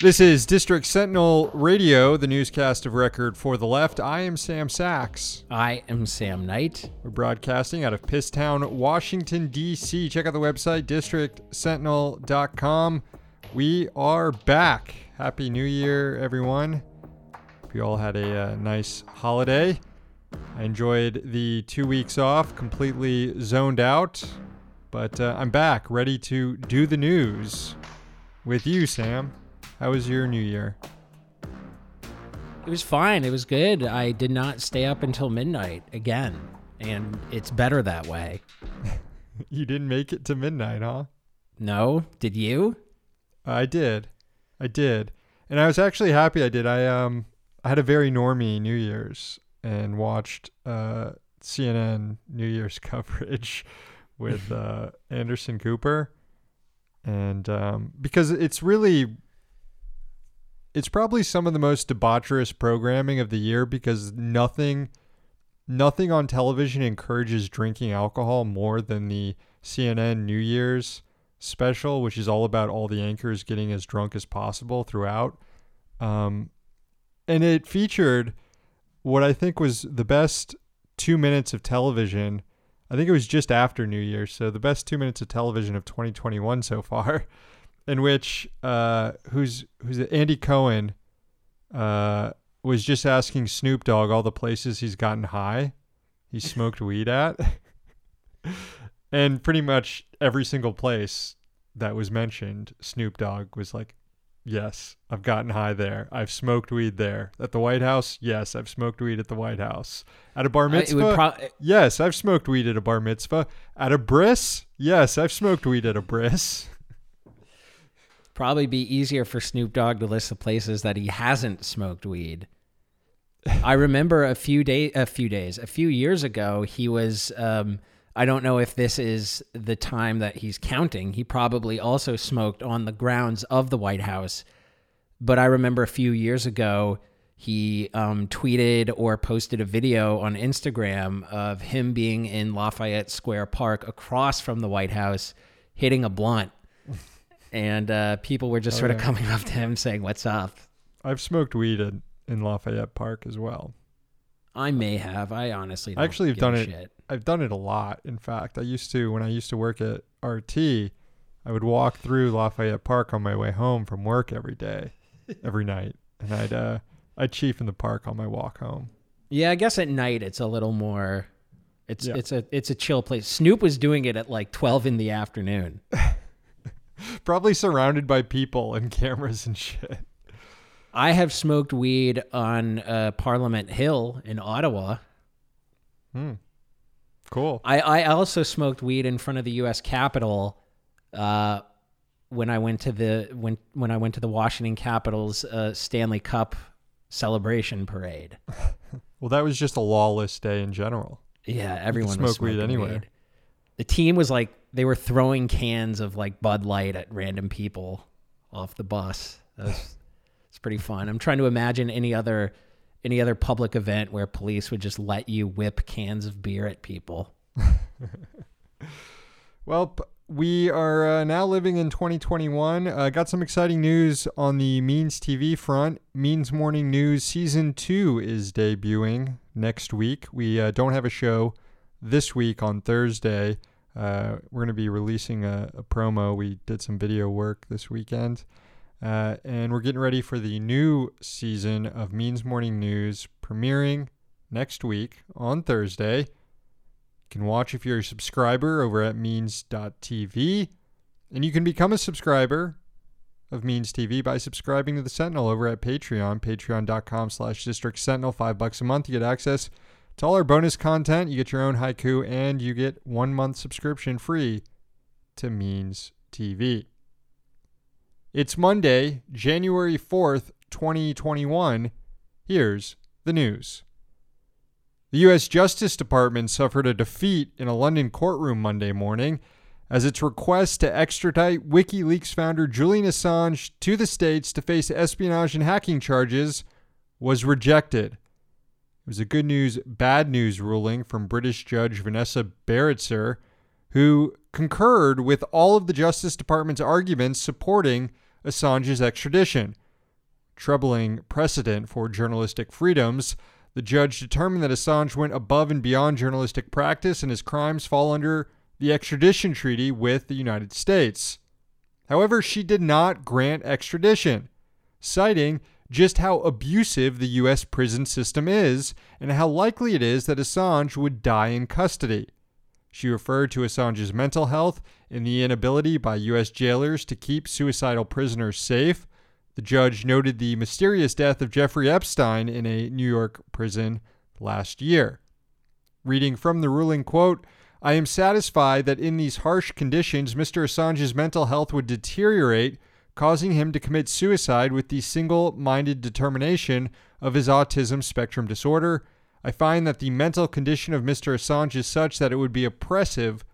This is District Sentinel Radio, the newscast of record for the left. I am Sam Sachs. I am Sam Knight. We're broadcasting out of Pisstown, Washington, D.C. Check out the website, districtsentinel.com. We are back. Happy New Year, everyone. Hope you all had a uh, nice holiday. I enjoyed the two weeks off, completely zoned out, but uh, I'm back, ready to do the news with you, Sam. How was your New Year? It was fine. It was good. I did not stay up until midnight again, and it's better that way. you didn't make it to midnight, huh? No, did you? I did. I did. And I was actually happy I did. I um I had a very normie New Year's and watched uh CNN New Year's coverage with uh Anderson Cooper. And um because it's really it's probably some of the most debaucherous programming of the year because nothing nothing on television encourages drinking alcohol more than the CNN New Year's special, which is all about all the anchors getting as drunk as possible throughout. Um, and it featured what I think was the best two minutes of television. I think it was just after New Year's, so the best two minutes of television of 2021 so far, in which uh, who's who's? Andy Cohen uh, was just asking Snoop Dogg all the places he's gotten high, he smoked weed at. and pretty much every single place that was mentioned, Snoop Dogg was like, Yes, I've gotten high there. I've smoked weed there. At the White House, yes, I've smoked weed at the White House. At a bar Uh, it mitzvah, would pro- yes, I've smoked weed at a bar mitzvah. At a bris, yes, I've smoked weed at a bris. Probably be easier for Snoop Dogg to list the places that he hasn't smoked weed. I remember a few day, a few days, a few years ago, he was. Um, I don't know if this is the time that he's counting. He probably also smoked on the grounds of the White House. But I remember a few years ago, he um, tweeted or posted a video on Instagram of him being in Lafayette Square Park across from the White House, hitting a blunt. And uh, people were just Oh, sort of yeah. coming up to him saying, What's up? I've smoked weed in, in Lafayette Park as well. I may have. I honestly I actually have done it. Shit. I've done it a lot. In fact, I used to when I used to work at RT, I would walk through Lafayette Park on my way home from work every day, every night, and I'd uh I'd chief in the park on my walk home. Yeah, I guess at night it's a little more. It's Yeah. it's a it's a chill place. Snoop was doing it at like twelve in the afternoon. Probably surrounded by people and cameras and shit. I have smoked weed on uh, Parliament Hill in Ottawa. Hmm. Cool. I, I also smoked weed in front of the U.S. Capitol uh, when I went to the when when I went to the Washington Capitals uh, Stanley Cup celebration parade. Well, that was just a lawless day in general. Yeah, everyone smoke weed anyway. weed. The team was like they were throwing cans of like Bud Light at random people off the bus. That was, it's pretty fun. I'm trying to imagine any other any other public event where police would just let you whip cans of beer at people. Well, we are uh, now living in 2021. Uh, got some exciting news on the Means TV front. Means Morning News Season 2 is debuting next week. We uh, don't have a show this week on Thursday. Uh, we're going to be releasing a, a promo. We did some video work this weekend. Uh, and we're getting ready for the new season of Means Morning News premiering next week on Thursday. You can watch if you're a subscriber over at means.tv. And you can become a subscriber of Means TV by subscribing to the Sentinel over at Patreon, patreon.com slash district sentinel, five bucks a month. You get access to all our bonus content. You get your own haiku, and you get one month subscription free to Means TV. It's Monday, January 4th, 2021. Here's the news. The U.S. Justice Department suffered a defeat in a London courtroom Monday morning as its request to extradite WikiLeaks founder Julian Assange to the States to face espionage and hacking charges was rejected. It was a good news, bad news ruling from British Judge Vanessa Baraitser, who concurred with all of the Justice Department's arguments supporting Assange's extradition. troubling precedent for journalistic freedoms. The judge determined that Assange went above and beyond journalistic practice and his crimes fall under the extradition treaty with the United States. However, she did not grant extradition, citing just how abusive the U.S. prison system is and how likely it is that Assange would die in custody. She referred to Assange's mental health and the inability by U.S. jailers to keep suicidal prisoners safe. The judge noted the mysterious death of Jeffrey Epstein in a New York prison last year. Reading from the ruling quote, I am satisfied that in these harsh conditions, Mr. Assange's mental health would deteriorate, causing him to commit suicide with the single minded determination of his autism spectrum disorder. I find that the mental condition of Mr. Assange is such that it would be oppressive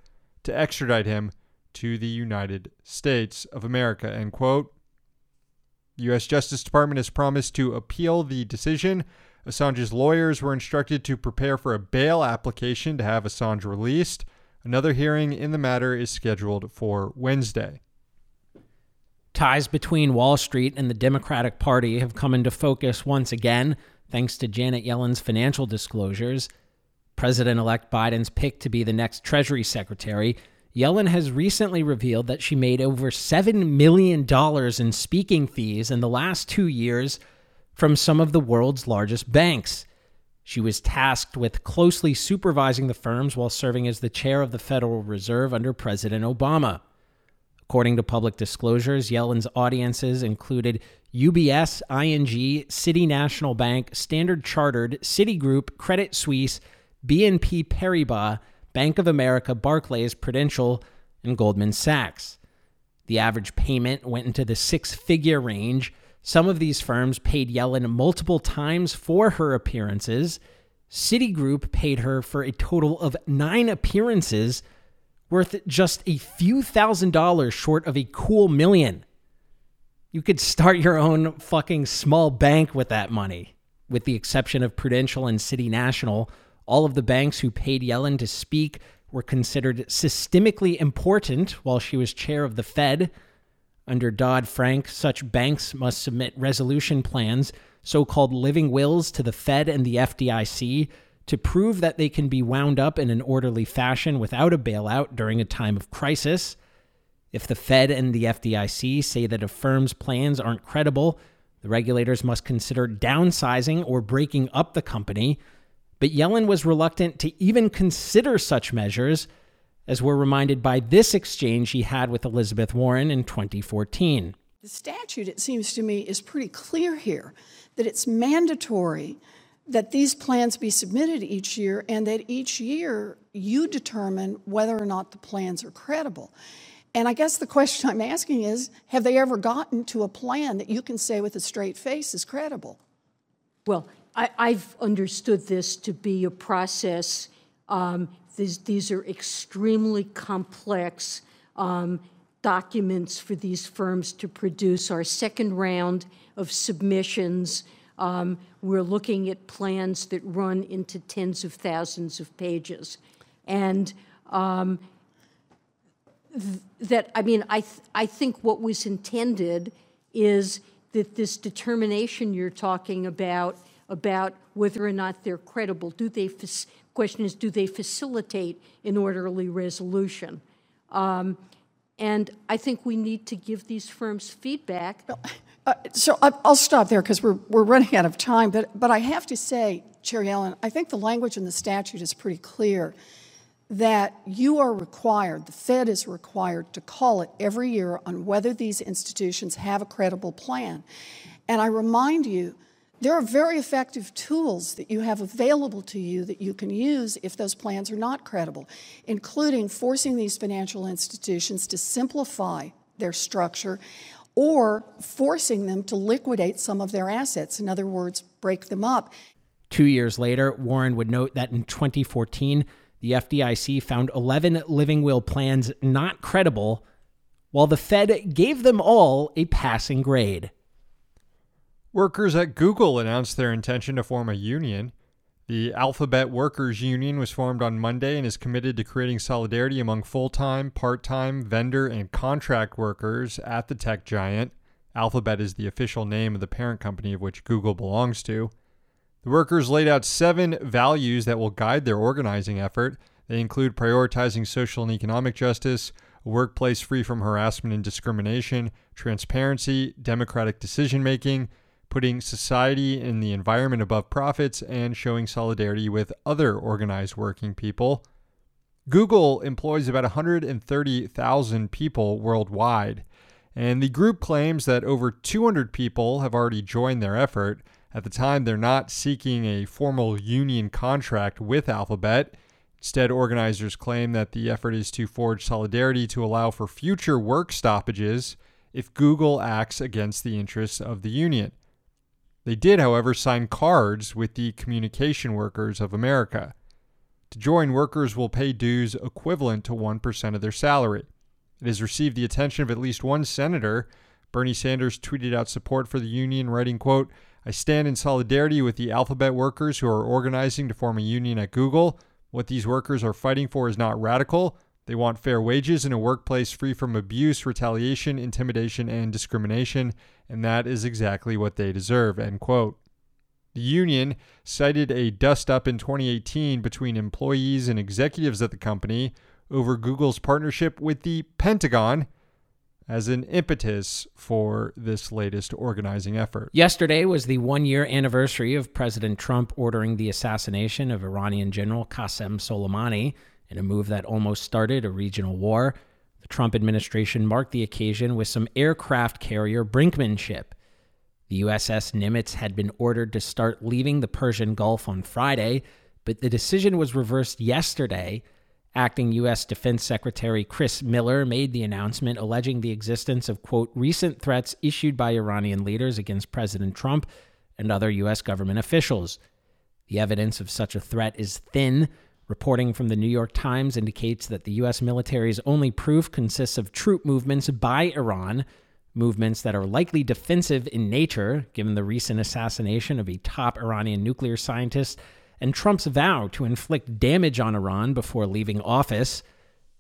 to extradite him to the United States of America. End quote. The U.S. Justice Department has promised to appeal the decision. Assange's lawyers were instructed to prepare for a bail application to have Assange released. Another hearing in the matter is scheduled for Wednesday. Ties between Wall Street and the Democratic Party have come into focus once again, thanks to Janet Yellen's financial disclosures. President elect Biden's pick to be the next Treasury Secretary, Yellen has recently revealed that she made over $7 million in speaking fees in the last two years from some of the world's largest banks. She was tasked with closely supervising the firms while serving as the chair of the Federal Reserve under President Obama. According to public disclosures, Yellen's audiences included UBS, ING, City National Bank, Standard Chartered, Citigroup, Credit Suisse, BNP Paribas, Bank of America, Barclays, Prudential, and Goldman Sachs. The average payment went into the six figure range some of these firms paid Yellen multiple times for her appearances. Citigroup paid her for a total of nine appearances, worth just a few thousand dollars short of a cool million. You could start your own fucking small bank with that money. With the exception of Prudential and City National, all of the banks who paid Yellen to speak were considered systemically important while she was chair of the Fed. Under Dodd Frank, such banks must submit resolution plans, so called living wills, to the Fed and the FDIC to prove that they can be wound up in an orderly fashion without a bailout during a time of crisis. If the Fed and the FDIC say that a firm's plans aren't credible, the regulators must consider downsizing or breaking up the company. But Yellen was reluctant to even consider such measures as we're reminded by this exchange he had with Elizabeth Warren in 2014. The statute, it seems to me, is pretty clear here that it's mandatory that these plans be submitted each year and that each year you determine whether or not the plans are credible. And I guess the question I'm asking is have they ever gotten to a plan that you can say with a straight face is credible? Well, I, have understood this to be a process um, these, these are extremely complex um, documents for these firms to produce. Our second round of submissions, um, we're looking at plans that run into tens of thousands of pages. And um, th- that, I mean, I, th- I think what was intended is that this determination you're talking about about whether or not they're credible. Do they question is do they facilitate an orderly resolution? Um, and I think we need to give these firms feedback. Uh, so I'll stop there because we're, we're running out of time. But, but I have to say, Chair Yellen, I think the language in the statute is pretty clear that you are required, the Fed is required to call it every year on whether these institutions have a credible plan. And I remind you there are very effective tools that you have available to you that you can use if those plans are not credible, including forcing these financial institutions to simplify their structure or forcing them to liquidate some of their assets. In other words, break them up. Two years later, Warren would note that in 2014, the FDIC found 11 living will plans not credible, while the Fed gave them all a passing grade. Workers at Google announced their intention to form a union. The Alphabet Workers Union was formed on Monday and is committed to creating solidarity among full time, part time, vendor, and contract workers at the tech giant. Alphabet is the official name of the parent company of which Google belongs to. The workers laid out seven values that will guide their organizing effort. They include prioritizing social and economic justice, a workplace free from harassment and discrimination, transparency, democratic decision making, putting society and the environment above profits, and showing solidarity with other organized working people. Google employs about 130,000 people worldwide, and the group claims that over 200 people have already joined their effort. At the time, they're not seeking a formal union contract with Alphabet. Instead, organizers claim that the effort is to forge solidarity to allow for future work stoppages if Google acts against the interests of the union. They did, however, sign cards with the Communication Workers of America. To join, workers will pay dues equivalent to 1% of their salary. It has received the attention of at least one senator. Bernie Sanders tweeted out support for the union, writing, quote, I stand in solidarity with the alphabet workers who are organizing to form a union at Google. What these workers are fighting for is not radical. They want fair wages in a workplace free from abuse, retaliation, intimidation, and discrimination, and that is exactly what they deserve. End quote. The union cited a dust up in 2018 between employees and executives at the company over Google's partnership with the Pentagon as an impetus for this latest organizing effort. Yesterday was the one year anniversary of President Trump ordering the assassination of Iranian General Qasem Soleimani in a move that almost started a regional war. The Trump administration marked the occasion with some aircraft carrier brinkmanship. The USS Nimitz had been ordered to start leaving the Persian Gulf on Friday, but the decision was reversed yesterday. Acting U.S. Defense Secretary Chris Miller made the announcement alleging the existence of, quote, recent threats issued by Iranian leaders against President Trump and other U.S. government officials. The evidence of such a threat is thin, Reporting from the New York Times indicates that the U.S. military's only proof consists of troop movements by Iran, movements that are likely defensive in nature, given the recent assassination of a top Iranian nuclear scientist and Trump's vow to inflict damage on Iran before leaving office.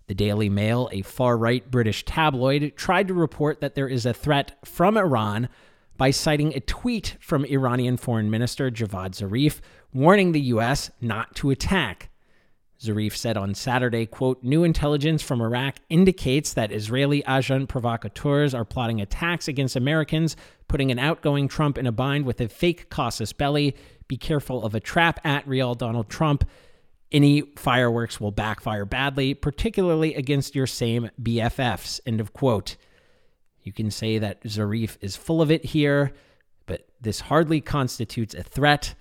The Daily Mail, a far right British tabloid, tried to report that there is a threat from Iran by citing a tweet from Iranian Foreign Minister Javad Zarif warning the U.S. not to attack. Zarif said on Saturday, quote, new intelligence from Iraq indicates that Israeli agent provocateurs are plotting attacks against Americans, putting an outgoing Trump in a bind with a fake casus belli. Be careful of a trap at real Donald Trump. Any fireworks will backfire badly, particularly against your same BFFs. End of quote. You can say that Zarif is full of it here, but this hardly constitutes a threat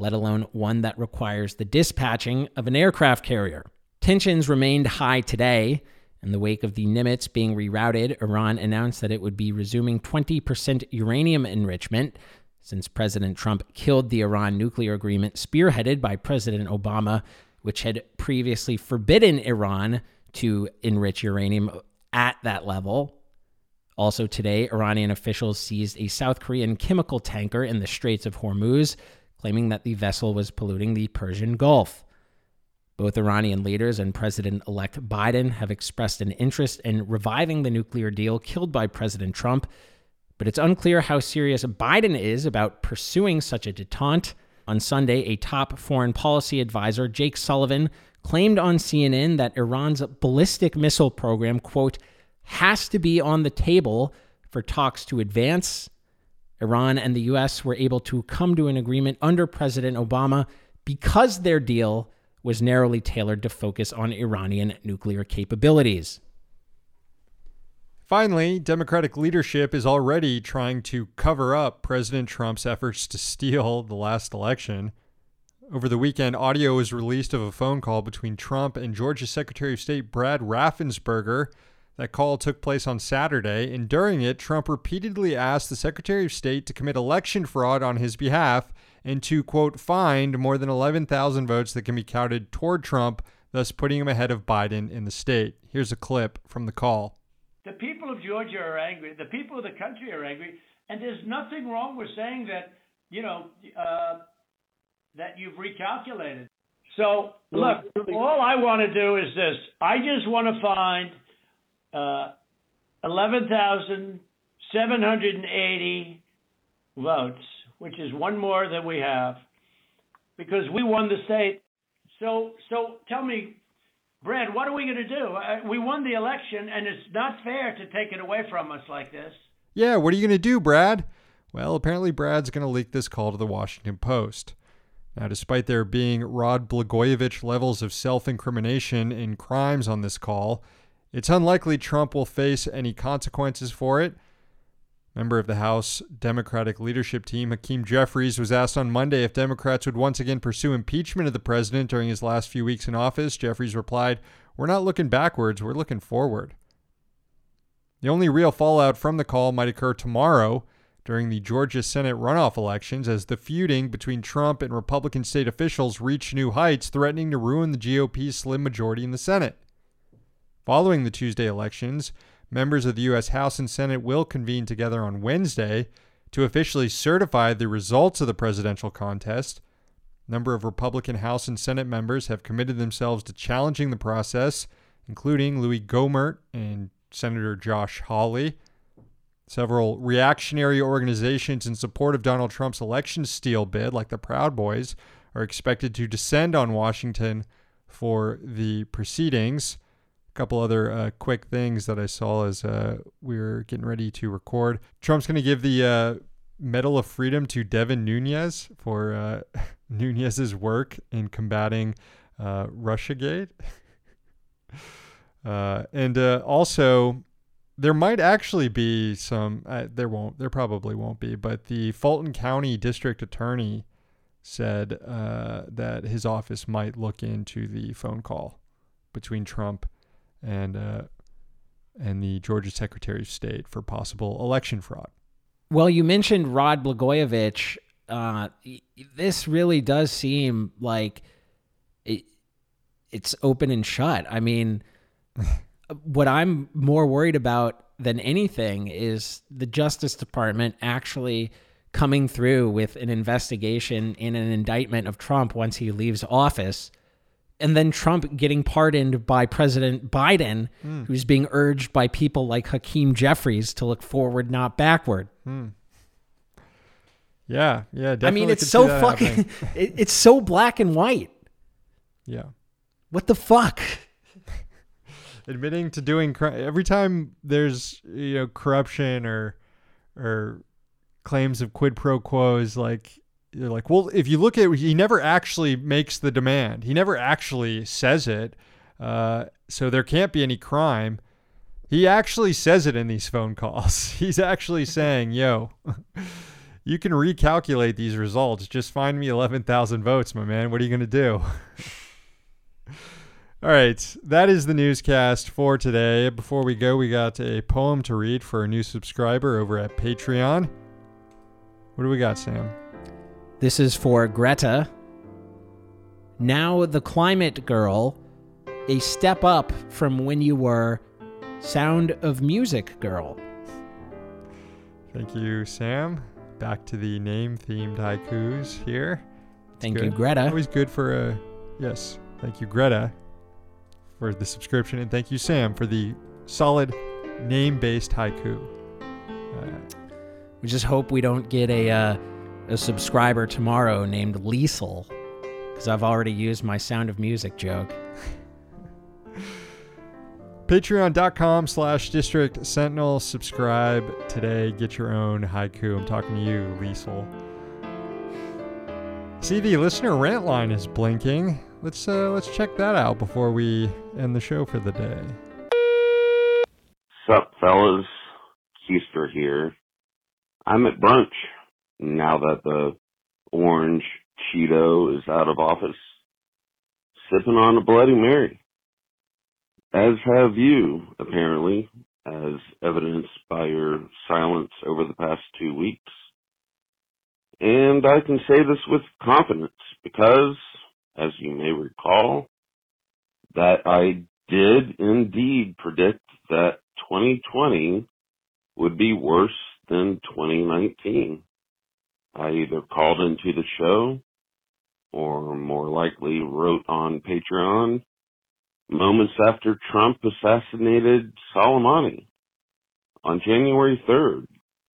let alone one that requires the dispatching of an aircraft carrier. Tensions remained high today. In the wake of the Nimitz being rerouted, Iran announced that it would be resuming 20% uranium enrichment since President Trump killed the Iran nuclear agreement spearheaded by President Obama, which had previously forbidden Iran to enrich uranium at that level. Also, today, Iranian officials seized a South Korean chemical tanker in the Straits of Hormuz claiming that the vessel was polluting the Persian Gulf. Both Iranian leaders and President elect Biden have expressed an interest in reviving the nuclear deal killed by President Trump, but it's unclear how serious Biden is about pursuing such a detente. On Sunday, a top foreign policy advisor, Jake Sullivan, claimed on CNN that Iran's ballistic missile program, quote, has to be on the table for talks to advance Iran and the U.S. were able to come to an agreement under President Obama because their deal was narrowly tailored to focus on Iranian nuclear capabilities. Finally, Democratic leadership is already trying to cover up President Trump's efforts to steal the last election. Over the weekend, audio was released of a phone call between Trump and Georgia Secretary of State Brad Raffensperger that call took place on Saturday, and during it, Trump repeatedly asked the Secretary of State to commit election fraud on his behalf and to, quote, find more than 11,000 votes that can be counted toward Trump, thus putting him ahead of Biden in the state. Here's a clip from the call. The people of Georgia are angry. The people of the country are angry. And there's nothing wrong with saying that, you know, uh, that you've recalculated. So, look, all I want to do is this I just want to find uh, 11,000 780 votes, which is one more than we have, because we won the state. So, so tell me, Brad, what are we going to do? Uh, we won the election, and it's not fair to take it away from us like this. Yeah, what are you going to do, Brad? Well, apparently Brad's going to leak this call to the Washington Post. Now, despite there being Rod Blagojevich levels of self incrimination in crimes on this call, it's unlikely Trump will face any consequences for it. Member of the House Democratic leadership team, Hakeem Jeffries, was asked on Monday if Democrats would once again pursue impeachment of the president during his last few weeks in office. Jeffries replied, We're not looking backwards, we're looking forward. The only real fallout from the call might occur tomorrow during the Georgia Senate runoff elections as the feuding between Trump and Republican state officials reached new heights, threatening to ruin the GOP's slim majority in the Senate. Following the Tuesday elections, members of the U.S. House and Senate will convene together on Wednesday to officially certify the results of the presidential contest. A number of Republican House and Senate members have committed themselves to challenging the process, including Louis Gohmert and Senator Josh Hawley. Several reactionary organizations in support of Donald Trump's election steal bid, like the Proud Boys, are expected to descend on Washington for the proceedings. Couple other uh, quick things that I saw as uh, we were getting ready to record. Trump's going to give the uh, Medal of Freedom to Devin Nunes for uh, Nunes's work in combating uh, RussiaGate. Uh, and also, there might actually be some. Uh, there won't. There probably won't be. But the Fulton County District Attorney said uh, that his office might look into the phone call between Trump and uh, and the Georgia Secretary of State for possible election fraud. Well, you mentioned Rod Blagojevich. Uh, this really does seem like it, it's open and shut. I mean what I'm more worried about than anything is the Justice Department actually coming through with an investigation in an indictment of Trump once he leaves office. And then Trump getting pardoned by President Biden, mm. who's being urged by people like Hakeem Jeffries to look forward, not backward. Mm. Yeah, yeah, definitely. I mean, it's so fucking, it, it's so black and white. Yeah. What the fuck? admitting to doing crime every time there's you know corruption or or claims of quid pro quos like you're like well if you look at he never actually makes the demand. He never actually says it. Uh, so there can't be any crime. He actually says it in these phone calls. He's actually saying yo you can recalculate these results. Just find me 11,000 votes my man. What are you going to do? All right, that is the newscast for today. Before we go, we got a poem to read for a new subscriber over at Patreon. What do we got, Sam? This is for Greta. Now, the climate girl, a step up from when you were Sound of Music girl. Thank you, Sam. Back to the name themed haikus here. It's thank good. you, Greta. Always good for a. Yes, thank you, Greta for the subscription, and thank you, Sam, for the solid name-based haiku. Uh, we just hope we don't get a uh, a subscriber tomorrow named Liesel, because I've already used my Sound of Music joke. Patreon.com slash District Sentinel. Subscribe today. Get your own haiku. I'm talking to you, Liesel. See, the listener rant line is blinking. Let's uh, let's check that out before we end the show for the day. Sup, fellas? Keister here. I'm at brunch now that the orange Cheeto is out of office, sipping on a Bloody Mary. As have you, apparently, as evidenced by your silence over the past two weeks. And I can say this with confidence because as you may recall, that I did indeed predict that 2020 would be worse than 2019. I either called into the show or more likely wrote on Patreon moments after Trump assassinated Soleimani on January 3rd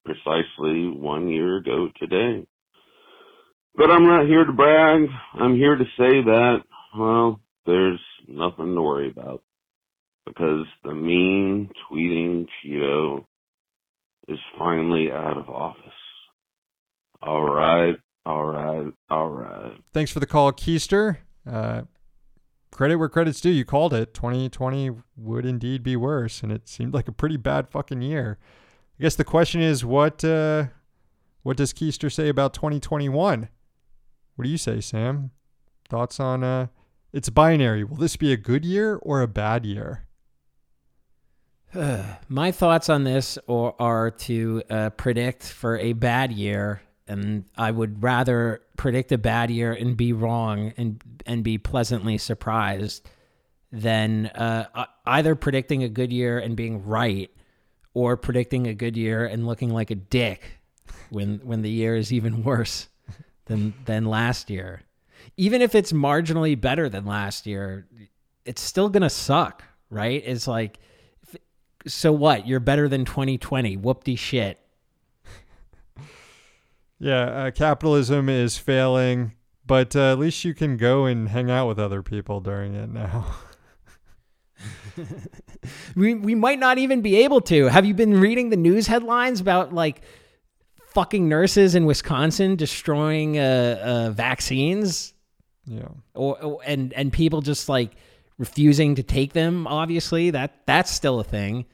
precisely one year ago today. But I'm not here to brag. I'm here to say that, well, there's nothing to worry about. Because the mean tweeting Cheeto is finally out of office. All right, all right, all right. Thanks for the call, Keister. Uh, credit where credit's due. You called it. 2020 would indeed be worse, and it seemed like a pretty bad fucking year. I guess the question is, what uh, what does Keister say about 2021? What do you say, Sam? Thoughts on uh, it's binary. Will this be a good year or a bad year? My thoughts on this are, are to uh, predict for a bad year, and I would rather predict a bad year and be wrong and and be pleasantly surprised than uh, either predicting a good year and being right, or predicting a good year and looking like a dick when when the year is even worse than than last year. Even if it's marginally better than last year, it's still gonna suck, right? It's like so what? You're better than 2020. Whoop-de shit. Yeah, uh, capitalism is failing, but uh, at least you can go and hang out with other people during it now. we we might not even be able to. Have you been reading the news headlines about like fucking nurses in Wisconsin destroying uh, uh vaccines? Yeah. Or, or and and people just like refusing to take them obviously that that's still a thing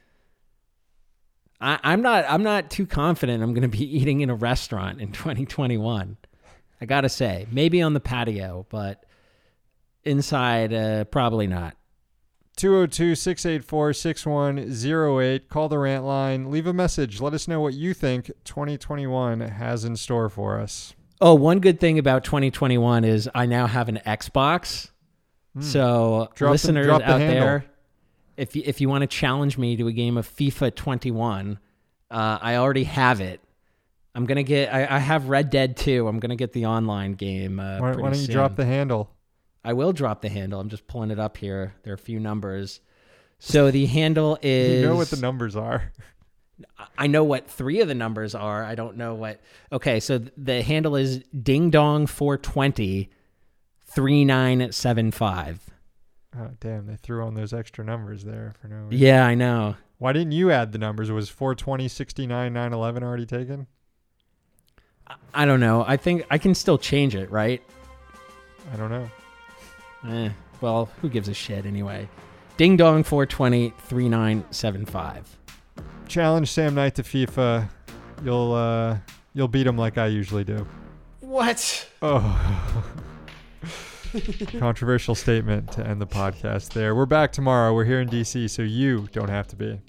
I, I'm not. I'm not too confident. I'm going to be eating in a restaurant in 2021. I gotta say, maybe on the patio, but inside, uh, probably not. 202 684 6108. Call the rant line. Leave a message. Let us know what you think 2021 has in store for us. Oh, one good thing about 2021 is I now have an Xbox. Mm. So, drop listeners the, out the there, if you, if you want to challenge me to a game of FIFA 21, uh, I already have it. I'm gonna get. I, I, have Red Dead 2. I'm gonna get the online game. Uh, why, why, don't you soon. drop the handle? I will drop the handle. I'm just pulling it up here. There are a few numbers. So the handle is. You know what the numbers are. I know what three of the numbers are. I don't know what. Okay, so the handle is ding dong 420 3975. Oh damn! They threw on those extra numbers there for no. Reason. Yeah, I know. Why didn't you add the numbers? Was 420, 69, 911 already taken? I don't know. I think I can still change it, right? I don't know. Eh, well, who gives a shit anyway? Ding dong 420 3975. Challenge Sam Knight to FIFA. You'll uh you'll beat him like I usually do. What? Oh. Controversial statement to end the podcast there. We're back tomorrow. We're here in DC, so you don't have to be.